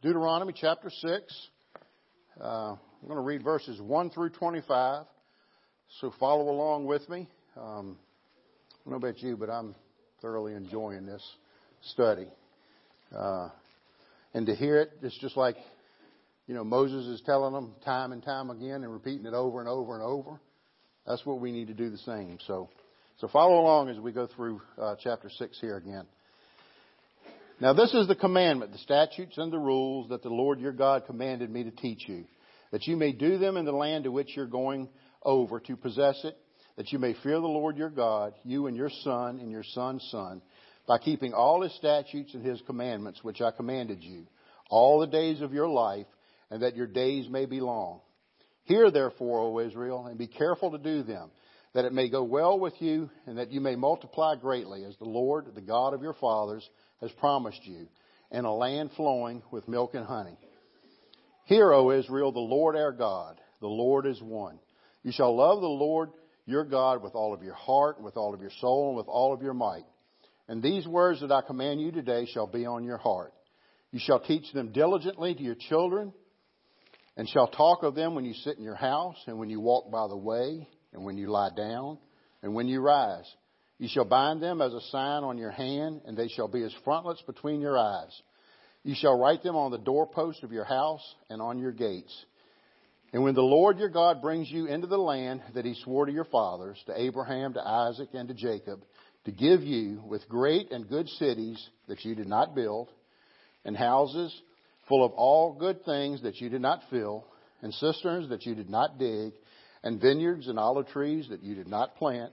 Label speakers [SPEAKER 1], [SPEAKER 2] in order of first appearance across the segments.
[SPEAKER 1] Deuteronomy chapter 6. Uh, I'm going to read verses 1 through 25. So follow along with me. Um, I don't know about you, but I'm thoroughly enjoying this study. Uh, and to hear it, it's just like, you know, Moses is telling them time and time again and repeating it over and over and over. That's what we need to do the same. So, so follow along as we go through uh, chapter 6 here again. Now this is the commandment, the statutes and the rules that the Lord your God commanded me to teach you, that you may do them in the land to which you're going over to possess it, that you may fear the Lord your God, you and your son and your son's son, by keeping all his statutes and his commandments which I commanded you, all the days of your life, and that your days may be long. Hear therefore, O Israel, and be careful to do them, that it may go well with you, and that you may multiply greatly, as the Lord, the God of your fathers, has promised you, in a land flowing with milk and honey. Hear, O Israel, the Lord our God, the Lord is one. You shall love the Lord your God with all of your heart, with all of your soul, and with all of your might. And these words that I command you today shall be on your heart. You shall teach them diligently to your children, and shall talk of them when you sit in your house, and when you walk by the way, and when you lie down, and when you rise. You shall bind them as a sign on your hand, and they shall be as frontlets between your eyes. You shall write them on the doorpost of your house and on your gates. And when the Lord your God brings you into the land that he swore to your fathers, to Abraham, to Isaac, and to Jacob, to give you with great and good cities that you did not build, and houses full of all good things that you did not fill, and cisterns that you did not dig, and vineyards and olive trees that you did not plant,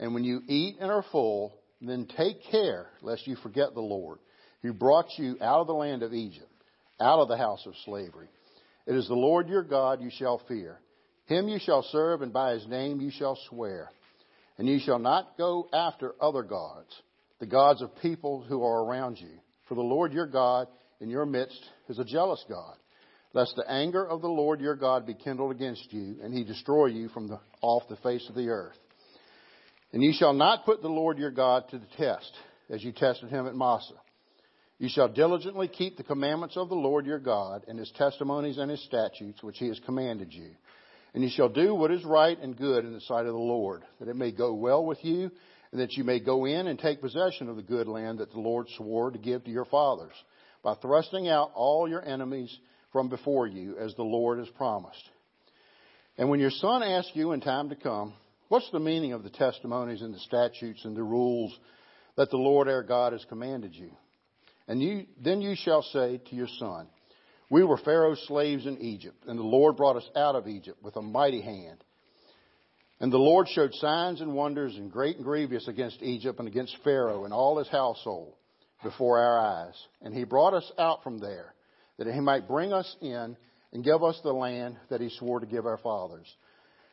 [SPEAKER 1] and when you eat and are full, then take care lest you forget the Lord, who brought you out of the land of Egypt, out of the house of slavery. It is the Lord your God you shall fear. Him you shall serve, and by his name you shall swear. And you shall not go after other gods, the gods of people who are around you. For the Lord your God in your midst is a jealous God, lest the anger of the Lord your God be kindled against you, and he destroy you from the, off the face of the earth. And you shall not put the Lord your God to the test, as you tested him at Massah. You shall diligently keep the commandments of the Lord your God, and his testimonies and his statutes, which he has commanded you. And you shall do what is right and good in the sight of the Lord, that it may go well with you, and that you may go in and take possession of the good land that the Lord swore to give to your fathers, by thrusting out all your enemies from before you, as the Lord has promised. And when your son asks you in time to come, What's the meaning of the testimonies and the statutes and the rules that the Lord our God has commanded you? And you, then you shall say to your son, We were Pharaoh's slaves in Egypt, and the Lord brought us out of Egypt with a mighty hand. And the Lord showed signs and wonders and great and grievous against Egypt and against Pharaoh and all his household before our eyes. And he brought us out from there, that he might bring us in and give us the land that he swore to give our fathers.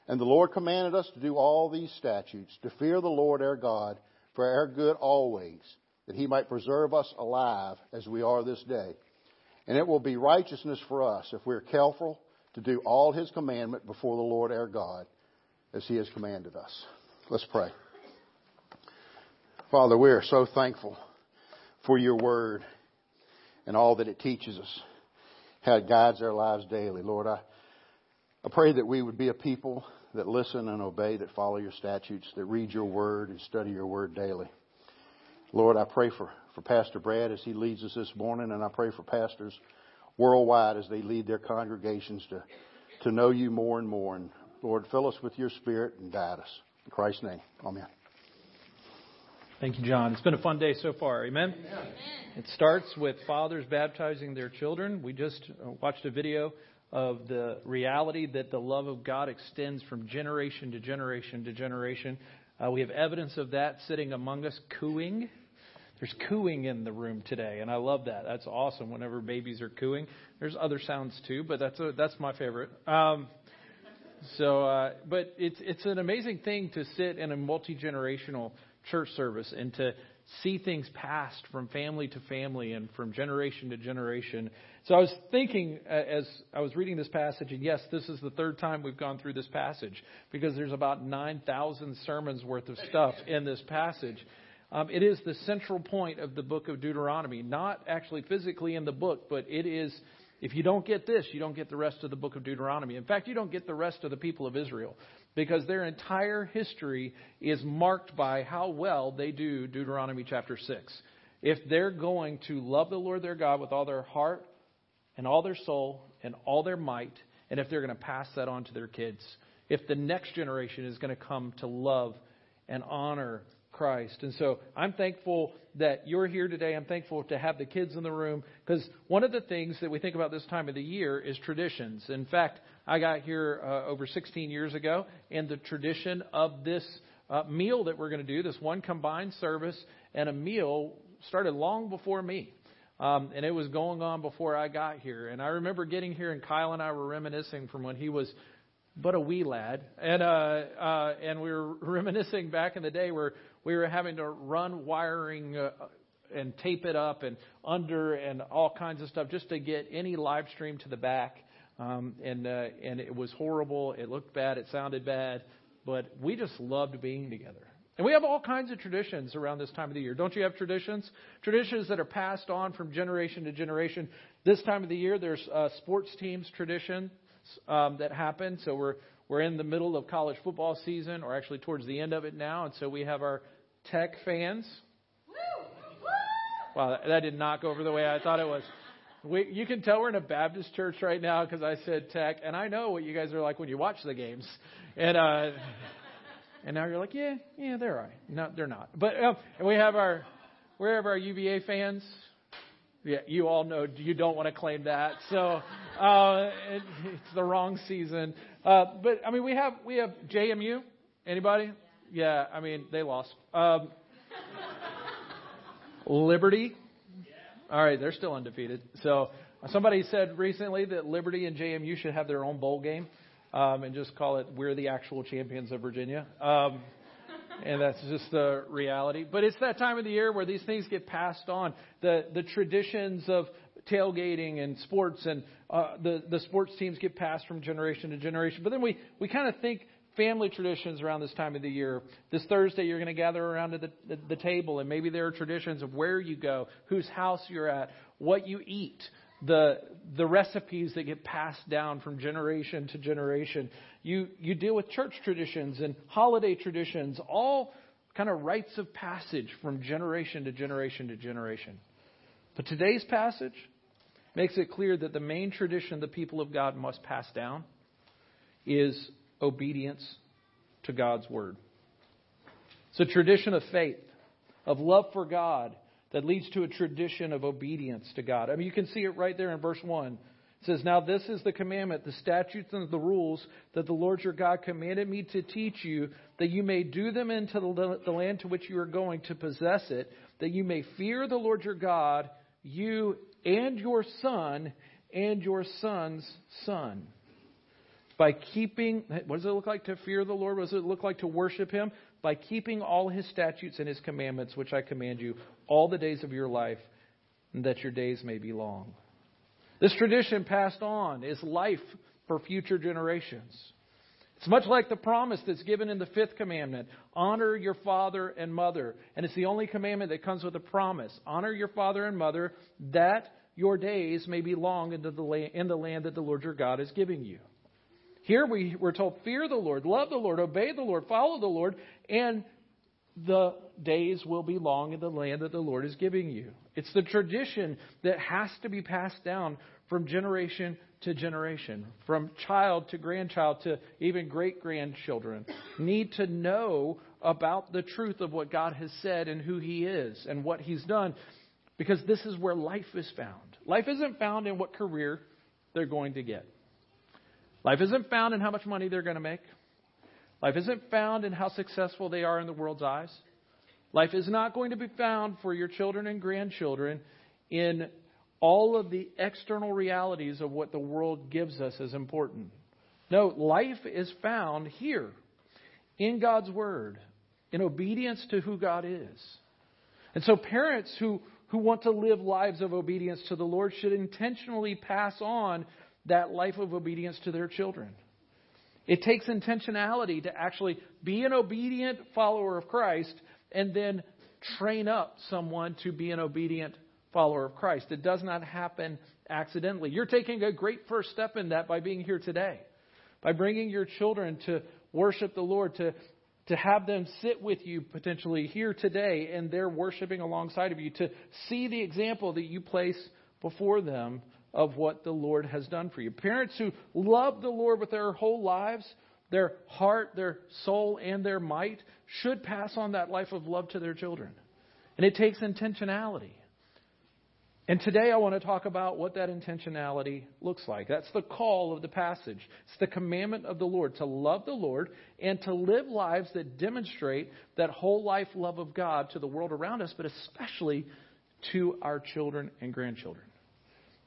[SPEAKER 1] And the Lord commanded us to do all these statutes, to fear the Lord our God for our good always, that he might preserve us alive as we are this day. And it will be righteousness for us if we're careful to do all his commandment before the Lord our God as he has commanded us. Let's pray. Father, we are so thankful for your word and all that it teaches us, how it guides our lives daily. Lord, I, I pray that we would be a people that listen and obey, that follow your statutes, that read your word and study your word daily. Lord, I pray for, for Pastor Brad as he leads us this morning, and I pray for pastors worldwide as they lead their congregations to, to know you more and more. And Lord, fill us with your spirit and guide us. In Christ's name, amen.
[SPEAKER 2] Thank you, John. It's been a fun day so far. Amen? Amen. It starts with fathers baptizing their children. We just uh, watched a video of the reality that the love of God extends from generation to generation to generation. Uh, we have evidence of that sitting among us, cooing. There's cooing in the room today, and I love that. That's awesome. Whenever babies are cooing, there's other sounds too, but that's a, that's my favorite. Um, so, uh, but it's it's an amazing thing to sit in a multi generational church service and to see things passed from family to family and from generation to generation. So I was thinking uh, as I was reading this passage, and yes, this is the third time we've gone through this passage because there's about 9,000 sermons worth of stuff in this passage. Um, it is the central point of the book of Deuteronomy, not actually physically in the book, but it is. If you don't get this, you don't get the rest of the book of Deuteronomy. In fact, you don't get the rest of the people of Israel because their entire history is marked by how well they do Deuteronomy chapter 6. If they're going to love the Lord their God with all their heart and all their soul and all their might, and if they're going to pass that on to their kids, if the next generation is going to come to love and honor Christ. And so I'm thankful that you're here today. I'm thankful to have the kids in the room because one of the things that we think about this time of the year is traditions. In fact, I got here uh, over 16 years ago, and the tradition of this uh, meal that we're going to do, this one combined service and a meal, started long before me. Um, and it was going on before I got here. And I remember getting here, and Kyle and I were reminiscing from when he was but a wee lad, and uh, uh, and we were reminiscing back in the day where we were having to run wiring uh, and tape it up and under and all kinds of stuff just to get any live stream to the back. Um, and uh, and it was horrible. It looked bad. It sounded bad, but we just loved being together. And we have all kinds of traditions around this time of the year. Don't you have traditions? Traditions that are passed on from generation to generation. This time of the year, there's uh, sports teams tradition um, that happen. So we're we're in the middle of college football season, or actually towards the end of it now, and so we have our Tech fans. Wow, that did not go over the way I thought it was. We, you can tell we're in a Baptist church right now because I said Tech, and I know what you guys are like when you watch the games, and uh, and now you're like, yeah, yeah, they're all right. No, they're not. But um, we have our we have our UVA fans. Yeah, you all know you don't want to claim that. So uh, it, it's the wrong season. Uh, but I mean, we have we have JMU. Anybody? Yeah, I mean they lost. Um, Liberty. All right, they're still undefeated. So somebody said recently that Liberty and JMU should have their own bowl game um, and just call it "We're the actual champions of Virginia." Um, and that's just the reality. But it's that time of the year where these things get passed on. The the traditions of tailgating and sports and uh, the the sports teams get passed from generation to generation. But then we we kind of think family traditions around this time of the year. This Thursday, you're going to gather around the, the, the table, and maybe there are traditions of where you go, whose house you're at, what you eat, the the recipes that get passed down from generation to generation. You you deal with church traditions and holiday traditions, all kind of rites of passage from generation to generation to generation. But today's passage makes it clear that the main tradition the people of God must pass down is obedience to God's word. It's a tradition of faith, of love for God, that leads to a tradition of obedience to God. I mean, you can see it right there in verse 1. It says, Now this is the commandment, the statutes and the rules that the Lord your God commanded me to teach you, that you may do them into the land to which you are going to possess it, that you may fear the Lord your God, you and your son and your son's son. By keeping, what does it look like to fear the Lord? What does it look like to worship Him? By keeping all His statutes and His commandments, which I command you, all the days of your life, that your days may be long. This tradition passed on is life for future generations. It's much like the promise that's given in the fifth commandment honor your father and mother. And it's the only commandment that comes with a promise honor your father and mother that your days may be long in the land that the Lord your God is giving you. Here we, we're told, fear the Lord, love the Lord, obey the Lord, follow the Lord, and the days will be long in the land that the Lord is giving you. It's the tradition that has to be passed down from generation to generation, from child to grandchild to even great grandchildren. Need to know about the truth of what God has said and who He is and what He's done, because this is where life is found. Life isn't found in what career they're going to get. Life isn't found in how much money they're going to make. Life isn't found in how successful they are in the world's eyes. Life is not going to be found for your children and grandchildren in all of the external realities of what the world gives us as important. No, life is found here in God's Word, in obedience to who God is. And so, parents who, who want to live lives of obedience to the Lord should intentionally pass on that life of obedience to their children. It takes intentionality to actually be an obedient follower of Christ and then train up someone to be an obedient follower of Christ. It does not happen accidentally. You're taking a great first step in that by being here today, by bringing your children to worship the Lord, to to have them sit with you potentially here today and they're worshiping alongside of you, to see the example that you place before them of what the Lord has done for you. Parents who love the Lord with their whole lives, their heart, their soul, and their might, should pass on that life of love to their children. And it takes intentionality. And today I want to talk about what that intentionality looks like. That's the call of the passage. It's the commandment of the Lord to love the Lord and to live lives that demonstrate that whole life love of God to the world around us, but especially to our children and grandchildren.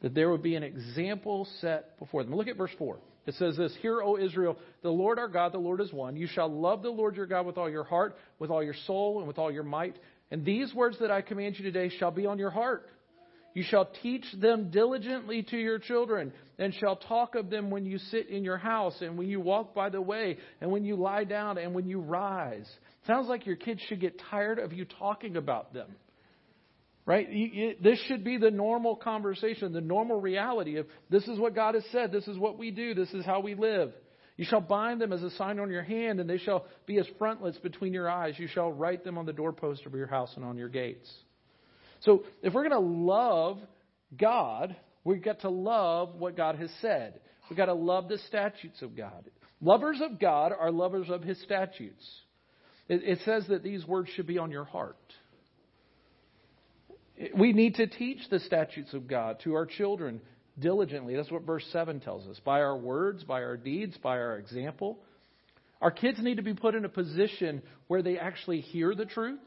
[SPEAKER 2] That there would be an example set before them. Look at verse 4. It says this Hear, O Israel, the Lord our God, the Lord is one. You shall love the Lord your God with all your heart, with all your soul, and with all your might. And these words that I command you today shall be on your heart. You shall teach them diligently to your children, and shall talk of them when you sit in your house, and when you walk by the way, and when you lie down, and when you rise. Sounds like your kids should get tired of you talking about them. Right? This should be the normal conversation, the normal reality of this is what God has said, this is what we do, this is how we live. You shall bind them as a sign on your hand, and they shall be as frontlets between your eyes. You shall write them on the doorpost of your house and on your gates. So if we're going to love God, we've got to love what God has said. We've got to love the statutes of God. Lovers of God are lovers of his statutes. It, it says that these words should be on your heart. We need to teach the statutes of God to our children diligently. That's what verse 7 tells us. By our words, by our deeds, by our example. Our kids need to be put in a position where they actually hear the truth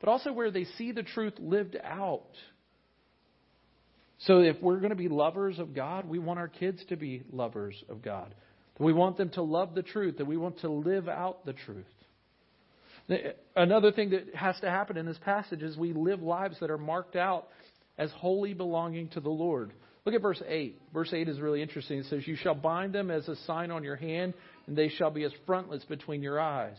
[SPEAKER 2] but also where they see the truth lived out. So if we're going to be lovers of God, we want our kids to be lovers of God. We want them to love the truth, that we want to live out the truth. Another thing that has to happen in this passage is we live lives that are marked out as wholly belonging to the Lord. Look at verse 8. Verse 8 is really interesting. It says, You shall bind them as a sign on your hand, and they shall be as frontlets between your eyes.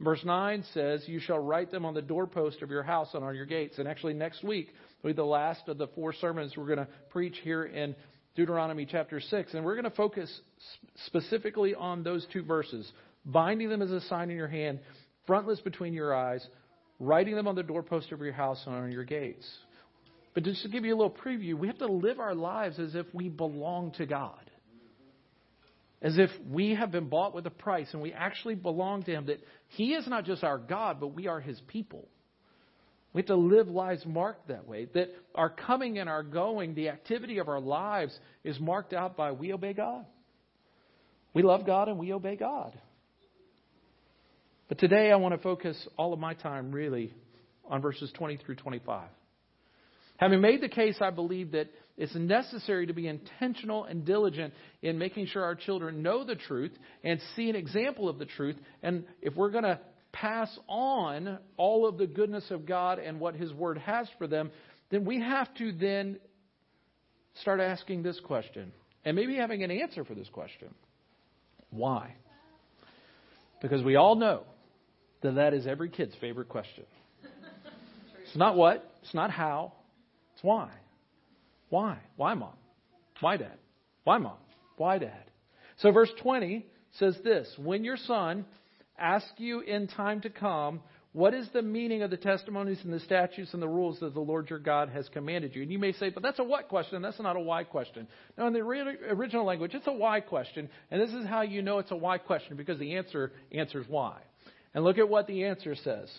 [SPEAKER 2] Verse 9 says, You shall write them on the doorpost of your house and on your gates. And actually, next week will be the last of the four sermons we're going to preach here in Deuteronomy chapter 6. And we're going to focus specifically on those two verses binding them as a sign in your hand, frontlets between your eyes, writing them on the doorpost of your house and on your gates. But just to give you a little preview, we have to live our lives as if we belong to God as if we have been bought with a price and we actually belong to Him, that He is not just our God, but we are His people. We have to live lives marked that way. That our coming and our going, the activity of our lives, is marked out by we obey God. We love God and we obey God. But today I want to focus all of my time really on verses 20 through 25. Having made the case, I believe that it's necessary to be intentional and diligent in making sure our children know the truth and see an example of the truth. And if we're going to pass on all of the goodness of God and what His Word has for them, then we have to then start asking this question and maybe having an answer for this question. Why? Because we all know that that is every kid's favorite question. It's not what, it's not how, it's why. Why? Why, mom? Why, dad? Why, mom? Why, dad? So, verse 20 says this When your son asks you in time to come, what is the meaning of the testimonies and the statutes and the rules that the Lord your God has commanded you? And you may say, but that's a what question? That's not a why question. Now, in the original language, it's a why question. And this is how you know it's a why question because the answer answers why. And look at what the answer says.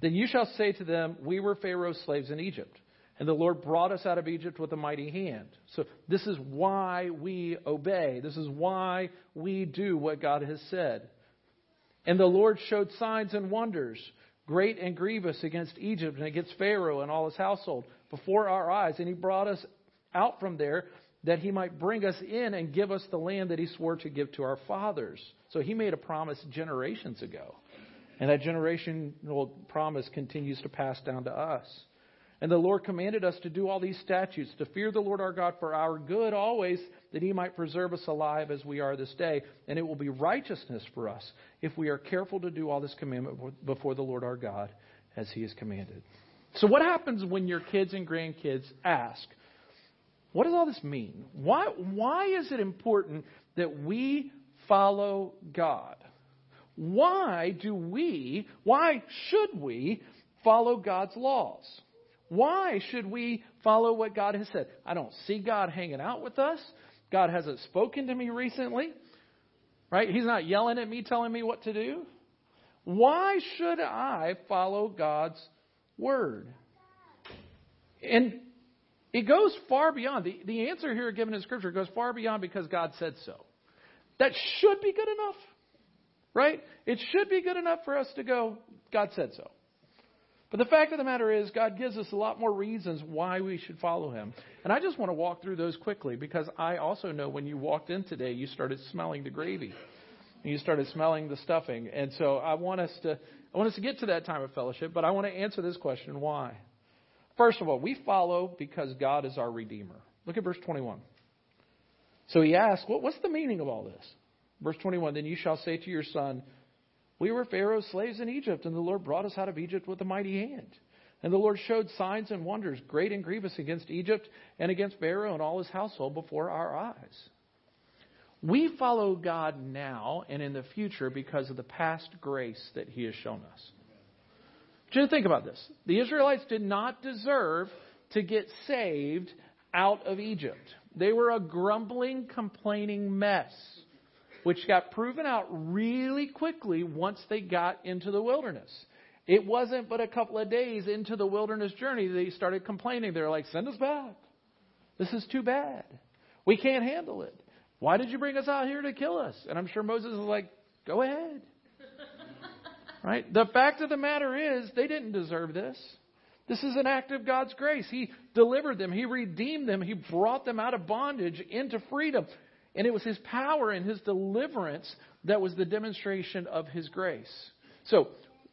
[SPEAKER 2] Then you shall say to them, We were Pharaoh's slaves in Egypt. And the Lord brought us out of Egypt with a mighty hand. So this is why we obey. This is why we do what God has said. And the Lord showed signs and wonders, great and grievous, against Egypt and against Pharaoh and all his household before our eyes. And he brought us out from there that he might bring us in and give us the land that he swore to give to our fathers. So he made a promise generations ago. And that generational promise continues to pass down to us. And the Lord commanded us to do all these statutes, to fear the Lord our God for our good always, that he might preserve us alive as we are this day. And it will be righteousness for us if we are careful to do all this commandment before the Lord our God. as he has commanded. So, what happens when your kids and grandkids ask, What does all this mean? Why, why is it important that we follow God? Why do we, why should we follow God's laws? Why should we follow what God has said? I don't see God hanging out with us. God hasn't spoken to me recently. Right? He's not yelling at me, telling me what to do. Why should I follow God's word? And it goes far beyond. The, the answer here given in Scripture goes far beyond because God said so. That should be good enough. Right? It should be good enough for us to go, God said so. But the fact of the matter is, God gives us a lot more reasons why we should follow Him. And I just want to walk through those quickly because I also know when you walked in today, you started smelling the gravy. And you started smelling the stuffing. And so I want us to I want us to get to that time of fellowship, but I want to answer this question why? First of all, we follow because God is our Redeemer. Look at verse 21. So he asks, What's the meaning of all this? Verse 21 Then you shall say to your son, We were Pharaoh's slaves in Egypt, and the Lord brought us out of Egypt with a mighty hand. And the Lord showed signs and wonders, great and grievous, against Egypt and against Pharaoh and all his household before our eyes. We follow God now and in the future because of the past grace that He has shown us. Just think about this. The Israelites did not deserve to get saved out of Egypt. They were a grumbling, complaining mess, which got proven out really quickly once they got into the wilderness. It wasn't but a couple of days into the wilderness journey they started complaining. They're like, send us back. This is too bad. We can't handle it. Why did you bring us out here to kill us? And I'm sure Moses was like, Go ahead. right? The fact of the matter is, they didn't deserve this. This is an act of God's grace. He delivered them, He redeemed them, He brought them out of bondage into freedom. And it was His power and His deliverance that was the demonstration of His grace. So,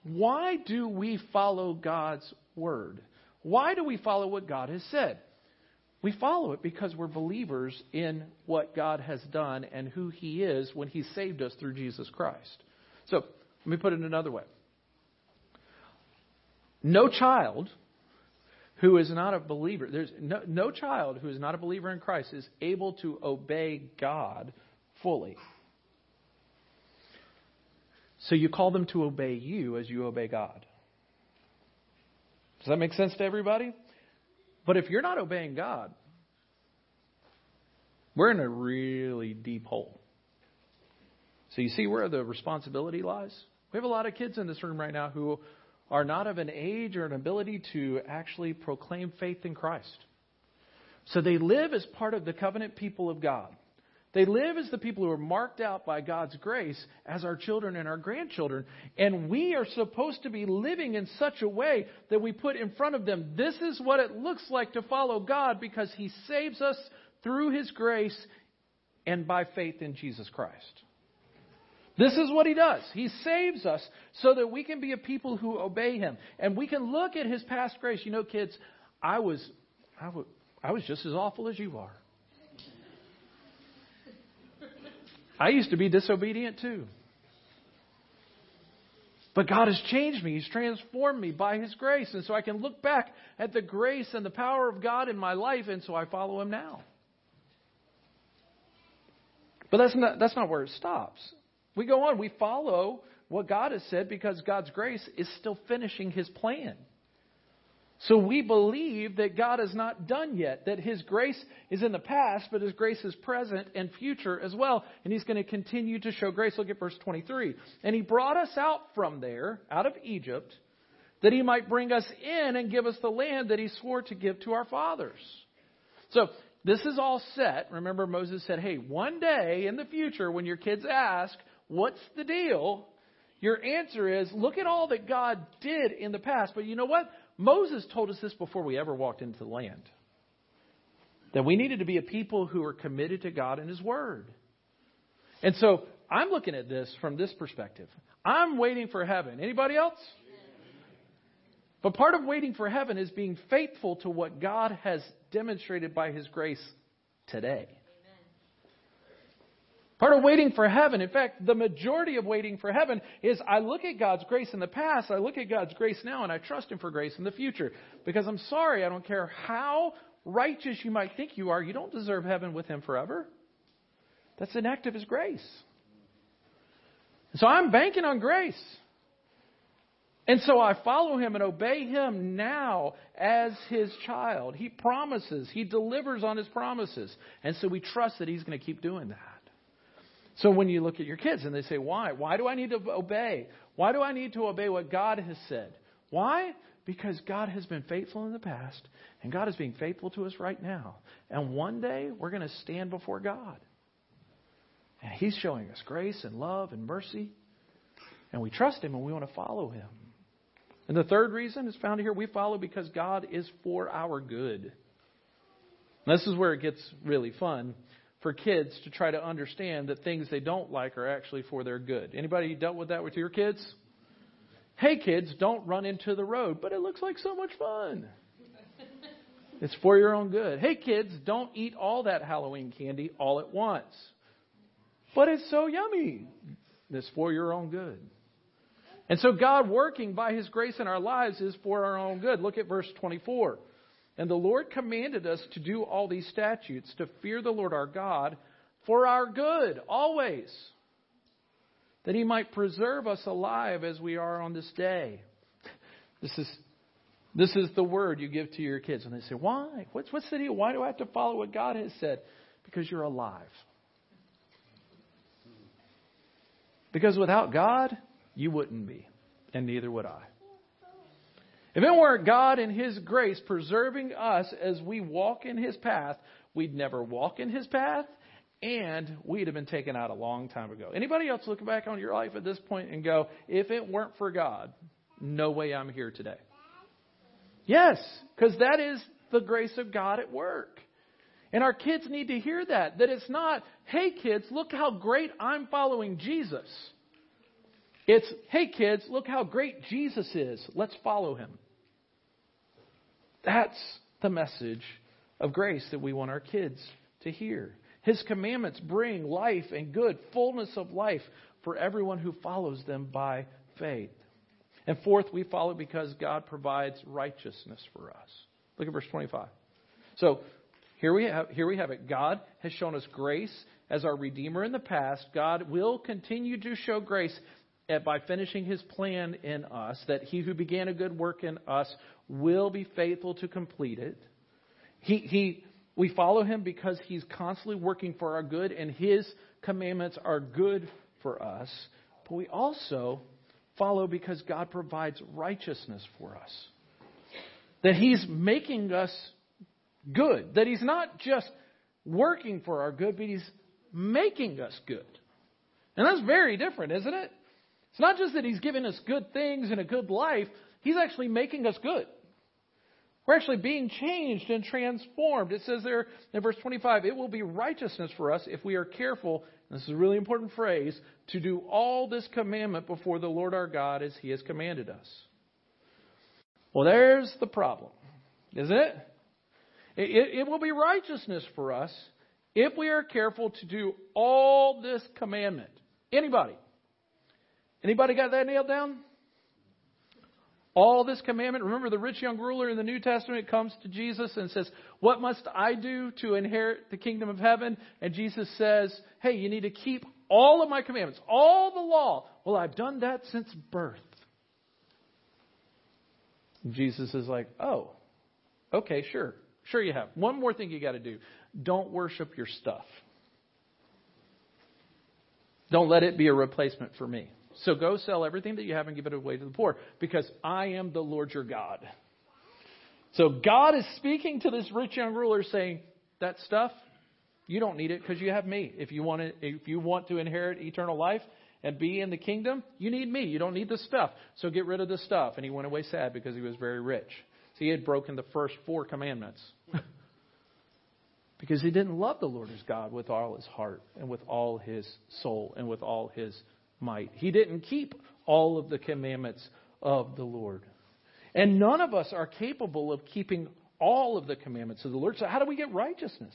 [SPEAKER 2] why do we follow God's word? Why do we follow what God has said? We follow it because we're believers in what God has done and who He is when He saved us through Jesus Christ. So, let me put it another way. No child who is not a believer, there's no, no child who is not a believer in Christ is able to obey God fully. So you call them to obey you as you obey God. Does that make sense to everybody? But if you're not obeying God, we're in a really deep hole. So you see where the responsibility lies? We have a lot of kids in this room right now who are not of an age or an ability to actually proclaim faith in Christ. So they live as part of the covenant people of God. They live as the people who are marked out by God's grace as our children and our grandchildren. And we are supposed to be living in such a way that we put in front of them this is what it looks like to follow God because He saves us through His grace and by faith in Jesus Christ. This is what He does. He saves us so that we can be a people who obey Him. And we can look at His past grace. You know, kids, I was, I was, I was just as awful as you are. I used to be disobedient too. But God has changed me. He's transformed me by His grace. And so I can look back at the grace and the power of God in my life, and so I follow Him now. But that's not, that's not where it stops. We go on. We follow what God has said because God's grace is still finishing His plan. So we believe that God is not done yet, that His grace is in the past, but His grace is present and future as well. And He's going to continue to show grace. Look at verse 23. And He brought us out from there, out of Egypt, that He might bring us in and give us the land that He swore to give to our fathers. So this is all set. Remember, Moses said, Hey, one day in the future, when your kids ask, What's the deal? Your answer is, Look at all that God did in the past. But you know what? Moses told us this before we ever walked into the land. That we needed to be a people who are committed to God and His Word. And so I'm looking at this from this perspective. I'm waiting for heaven. Anybody else? But part of waiting for heaven is being faithful to what God has demonstrated by His grace today. Part of waiting for heaven, in fact, the majority of waiting for heaven is I look at God's grace in the past, I look at God's grace now, and I trust Him for grace in the future. Because I'm sorry, I don't care how righteous you might think you are, you don't deserve heaven with Him forever. That's an act of His grace. So I'm banking on grace. And so I follow him and obey him now as his child. He promises, he delivers on his promises. And so we trust that he's going to keep doing that. So when you look at your kids and they say, Why? Why do I need to obey? Why do I need to obey what God has said? Why? Because God has been faithful in the past, and God is being faithful to us right now. And one day we're going to stand before God. And He's showing us grace and love and mercy. And we trust Him and we want to follow Him. And the third reason is found here we follow because God is for our good. And this is where it gets really fun for kids to try to understand that things they don't like are actually for their good. Anybody dealt with that with your kids? Hey kids, don't run into the road, but it looks like so much fun. It's for your own good. Hey kids, don't eat all that Halloween candy all at once. But it's so yummy. It's for your own good. And so God working by His grace in our lives is for our own good. Look at verse 24. And the Lord commanded us to do all these statutes, to fear the Lord our God for our good, always, that He might preserve us alive as we are on this day. This is, this is the word you give to your kids. And they say, Why? What's, what's the deal? Why do I have to follow what God has said? Because you're alive. Because without God, you wouldn't be, and neither would I. If it weren't God and His grace preserving us as we walk in His path, we'd never walk in His path, and we'd have been taken out a long time ago. Anybody else look back on your life at this point and go, if it weren't for God, no way I'm here today? Yes, because that is the grace of God at work. And our kids need to hear that. That it's not, hey kids, look how great I'm following Jesus. It's, hey kids, look how great Jesus is. Let's follow him. That's the message of grace that we want our kids to hear. His commandments bring life and good, fullness of life for everyone who follows them by faith. And fourth, we follow because God provides righteousness for us. Look at verse 25. So here we have, here we have it. God has shown us grace as our Redeemer in the past. God will continue to show grace by finishing his plan in us, that he who began a good work in us will be faithful to complete it. He, he, we follow him because he's constantly working for our good, and his commandments are good for us. But we also follow because God provides righteousness for us. That he's making us good. That he's not just working for our good, but he's making us good. And that's very different, isn't it? It's not just that He's giving us good things and a good life, He's actually making us good. We're actually being changed and transformed. It says there in verse 25, it will be righteousness for us if we are careful, this is a really important phrase, to do all this commandment before the Lord our God as He has commanded us. Well, there's the problem, isn't it? It, it will be righteousness for us if we are careful to do all this commandment. Anybody? Anybody got that nailed down? All this commandment. Remember, the rich young ruler in the New Testament comes to Jesus and says, What must I do to inherit the kingdom of heaven? And Jesus says, Hey, you need to keep all of my commandments, all the law. Well, I've done that since birth. Jesus is like, Oh, okay, sure. Sure, you have. One more thing you got to do don't worship your stuff. Don't let it be a replacement for me. So go sell everything that you have and give it away to the poor, because I am the Lord your God. So God is speaking to this rich young ruler saying, That stuff, you don't need it because you have me. If you want to, if you want to inherit eternal life and be in the kingdom, you need me. You don't need the stuff. So get rid of the stuff. And he went away sad because he was very rich. So he had broken the first four commandments. because he didn't love the Lord his God with all his heart and with all his soul and with all his might. He didn't keep all of the commandments of the Lord. And none of us are capable of keeping all of the commandments of the Lord. So, how do we get righteousness?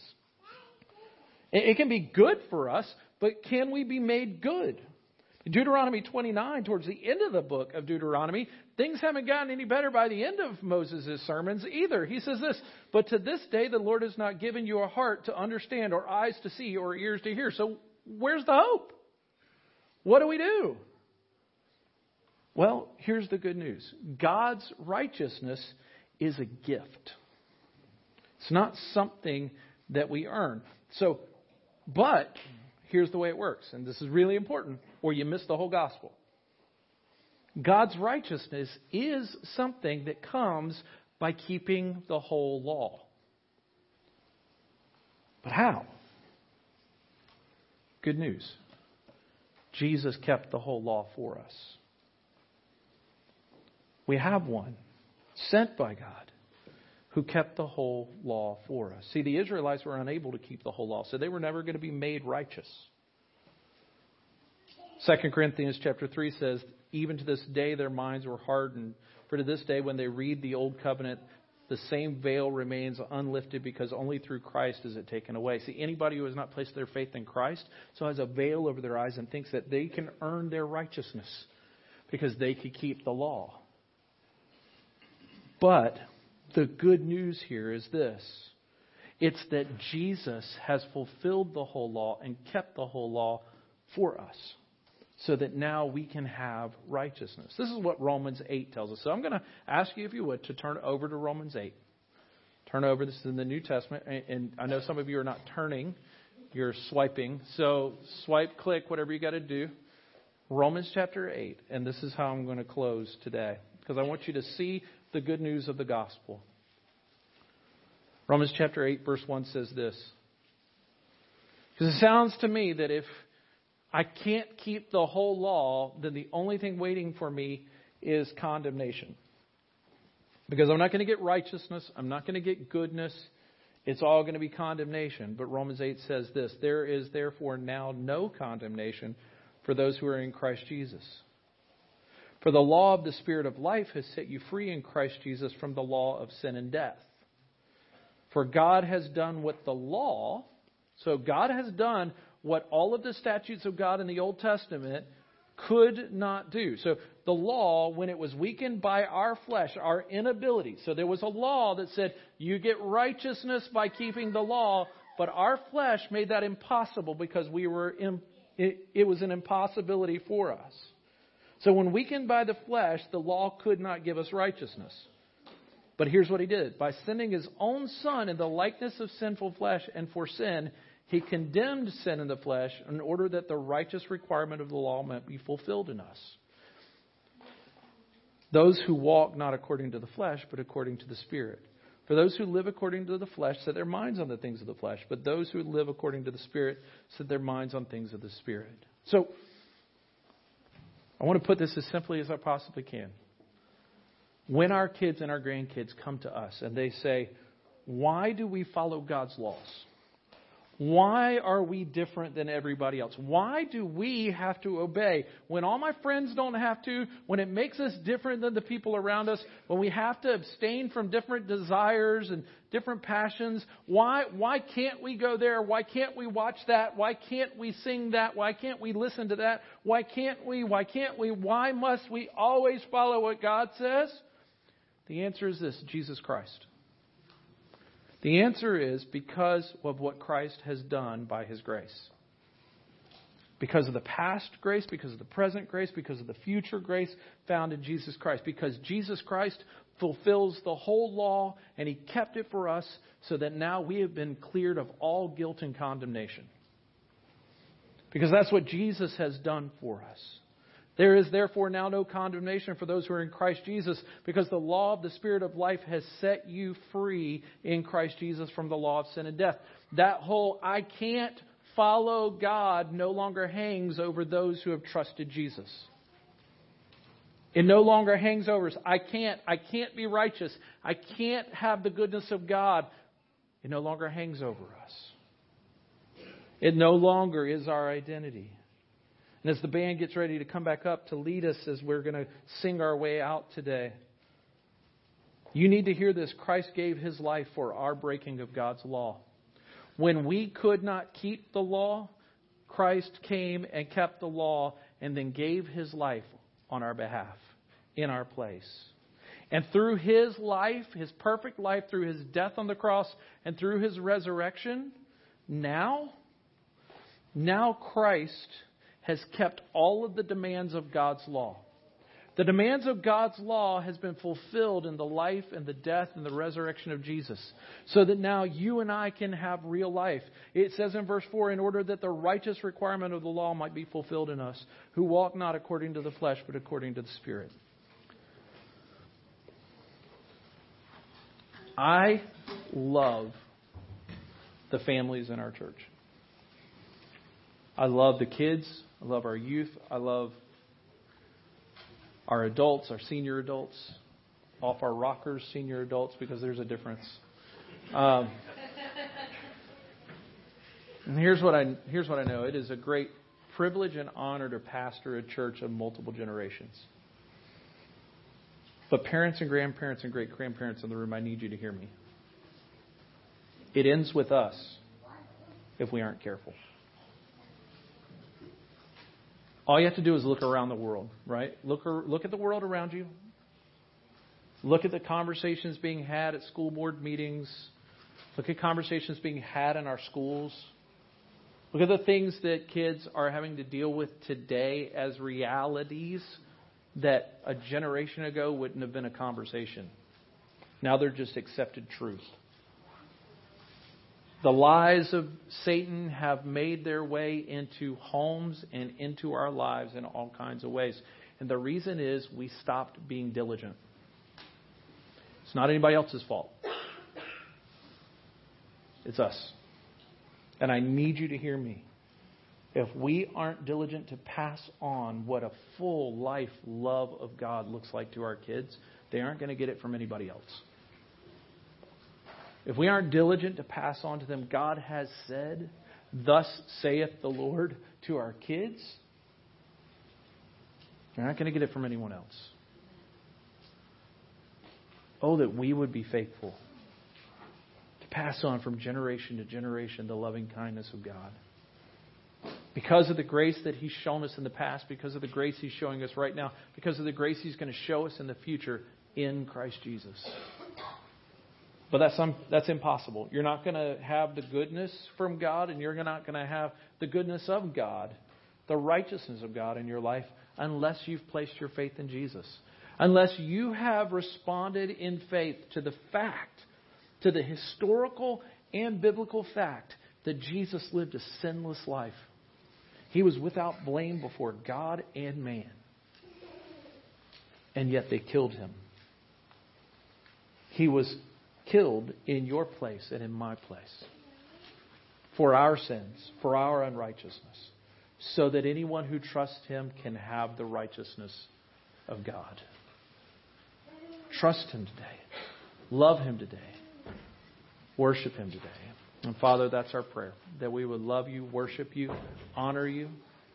[SPEAKER 2] It can be good for us, but can we be made good? Deuteronomy 29, towards the end of the book of Deuteronomy, things haven't gotten any better by the end of Moses' sermons either. He says this, But to this day the Lord has not given you a heart to understand, or eyes to see, or ears to hear. So where's the hope? What do we do? Well, here's the good news God's righteousness is a gift, it's not something that we earn. So, but here's the way it works, and this is really important, or you miss the whole gospel. God's righteousness is something that comes by keeping the whole law. But how? Good news. Jesus kept the whole law for us. We have one sent by God who kept the whole law for us. See, the Israelites were unable to keep the whole law, so they were never going to be made righteous. 2 Corinthians chapter 3 says, Even to this day their minds were hardened. For to this day, when they read the Old Covenant, the same veil remains unlifted because only through Christ is it taken away. See, anybody who has not placed their faith in Christ so has a veil over their eyes and thinks that they can earn their righteousness because they could keep the law. But the good news here is this it's that Jesus has fulfilled the whole law and kept the whole law for us so that now we can have righteousness. This is what Romans 8 tells us. So I'm going to ask you, if you would, to turn over to Romans 8. Turn over. This is in the New Testament. And I know some of you are not turning, you're swiping. So swipe, click, whatever you got to do. Romans chapter 8. And this is how I'm going to close today. Because I want you to see the good news of the gospel. Romans chapter 8, verse 1 says this. Because it sounds to me that if I can't keep the whole law, then the only thing waiting for me is condemnation. Because I'm not going to get righteousness, I'm not going to get goodness. It's all going to be condemnation. But Romans 8 says this There is therefore now no condemnation for those who are in Christ Jesus. For the law of the Spirit of life has set you free in Christ Jesus from the law of sin and death. For God has done what the law, so God has done what all of the statutes of God in the Old Testament could not do. So the law, when it was weakened by our flesh, our inability, so there was a law that said you get righteousness by keeping the law, but our flesh made that impossible because we were in, it, it was an impossibility for us. So when weakened by the flesh, the law could not give us righteousness. But here's what he did. By sending his own son in the likeness of sinful flesh and for sin, he condemned sin in the flesh in order that the righteous requirement of the law might be fulfilled in us. Those who walk not according to the flesh, but according to the Spirit. For those who live according to the flesh set their minds on the things of the flesh, but those who live according to the Spirit set their minds on things of the Spirit. So, I want to put this as simply as I possibly can. When our kids and our grandkids come to us and they say, Why do we follow God's laws? Why are we different than everybody else? Why do we have to obey when all my friends don't have to, when it makes us different than the people around us, when we have to abstain from different desires and different passions? Why, why can't we go there? Why can't we watch that? Why can't we sing that? Why can't we listen to that? Why can't we? Why can't we? Why must we always follow what God says? The answer is this Jesus Christ. The answer is because of what Christ has done by his grace. Because of the past grace, because of the present grace, because of the future grace found in Jesus Christ. Because Jesus Christ fulfills the whole law and he kept it for us so that now we have been cleared of all guilt and condemnation. Because that's what Jesus has done for us. There is therefore now no condemnation for those who are in Christ Jesus, because the law of the Spirit of life has set you free in Christ Jesus from the law of sin and death. That whole I can't follow God no longer hangs over those who have trusted Jesus. It no longer hangs over us. I can't, I can't be righteous. I can't have the goodness of God. It no longer hangs over us. It no longer is our identity. And as the band gets ready to come back up to lead us as we're going to sing our way out today, you need to hear this. Christ gave his life for our breaking of God's law. When we could not keep the law, Christ came and kept the law and then gave his life on our behalf, in our place. And through his life, his perfect life, through his death on the cross, and through his resurrection, now, now Christ has kept all of the demands of God's law. The demands of God's law has been fulfilled in the life and the death and the resurrection of Jesus. So that now you and I can have real life. It says in verse 4 in order that the righteous requirement of the law might be fulfilled in us, who walk not according to the flesh, but according to the Spirit. I love the families in our church. I love the kids. I love our youth. I love our adults, our senior adults, off our rockers, senior adults, because there's a difference. Um, and here's what I here's what I know: it is a great privilege and honor to pastor a church of multiple generations. But parents and grandparents and great grandparents in the room, I need you to hear me. It ends with us if we aren't careful. All you have to do is look around the world, right? Look, look at the world around you. Look at the conversations being had at school board meetings. Look at conversations being had in our schools. Look at the things that kids are having to deal with today as realities that a generation ago wouldn't have been a conversation. Now they're just accepted truth. The lies of Satan have made their way into homes and into our lives in all kinds of ways. And the reason is we stopped being diligent. It's not anybody else's fault, it's us. And I need you to hear me. If we aren't diligent to pass on what a full life love of God looks like to our kids, they aren't going to get it from anybody else. If we aren't diligent to pass on to them, God has said, Thus saith the Lord to our kids, you're not going to get it from anyone else. Oh, that we would be faithful to pass on from generation to generation the loving kindness of God. Because of the grace that He's shown us in the past, because of the grace He's showing us right now, because of the grace He's going to show us in the future in Christ Jesus. But that's, um, that's impossible. You're not going to have the goodness from God, and you're not going to have the goodness of God, the righteousness of God in your life, unless you've placed your faith in Jesus. Unless you have responded in faith to the fact, to the historical and biblical fact, that Jesus lived a sinless life. He was without blame before God and man. And yet they killed him. He was killed in your place and in my place for our sins, for our unrighteousness, so that anyone who trusts him can have the righteousness of God. Trust him today. Love him today. Worship him today. And Father, that's our prayer that we would love you, worship you, honor you,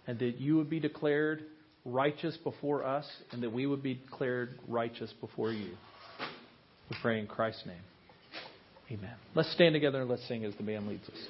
[SPEAKER 2] and that you would be declared righteous before us, and that we would be declared righteous before you. We pray in Christ's name. Amen. Let's stand together and let's sing as the band leads us.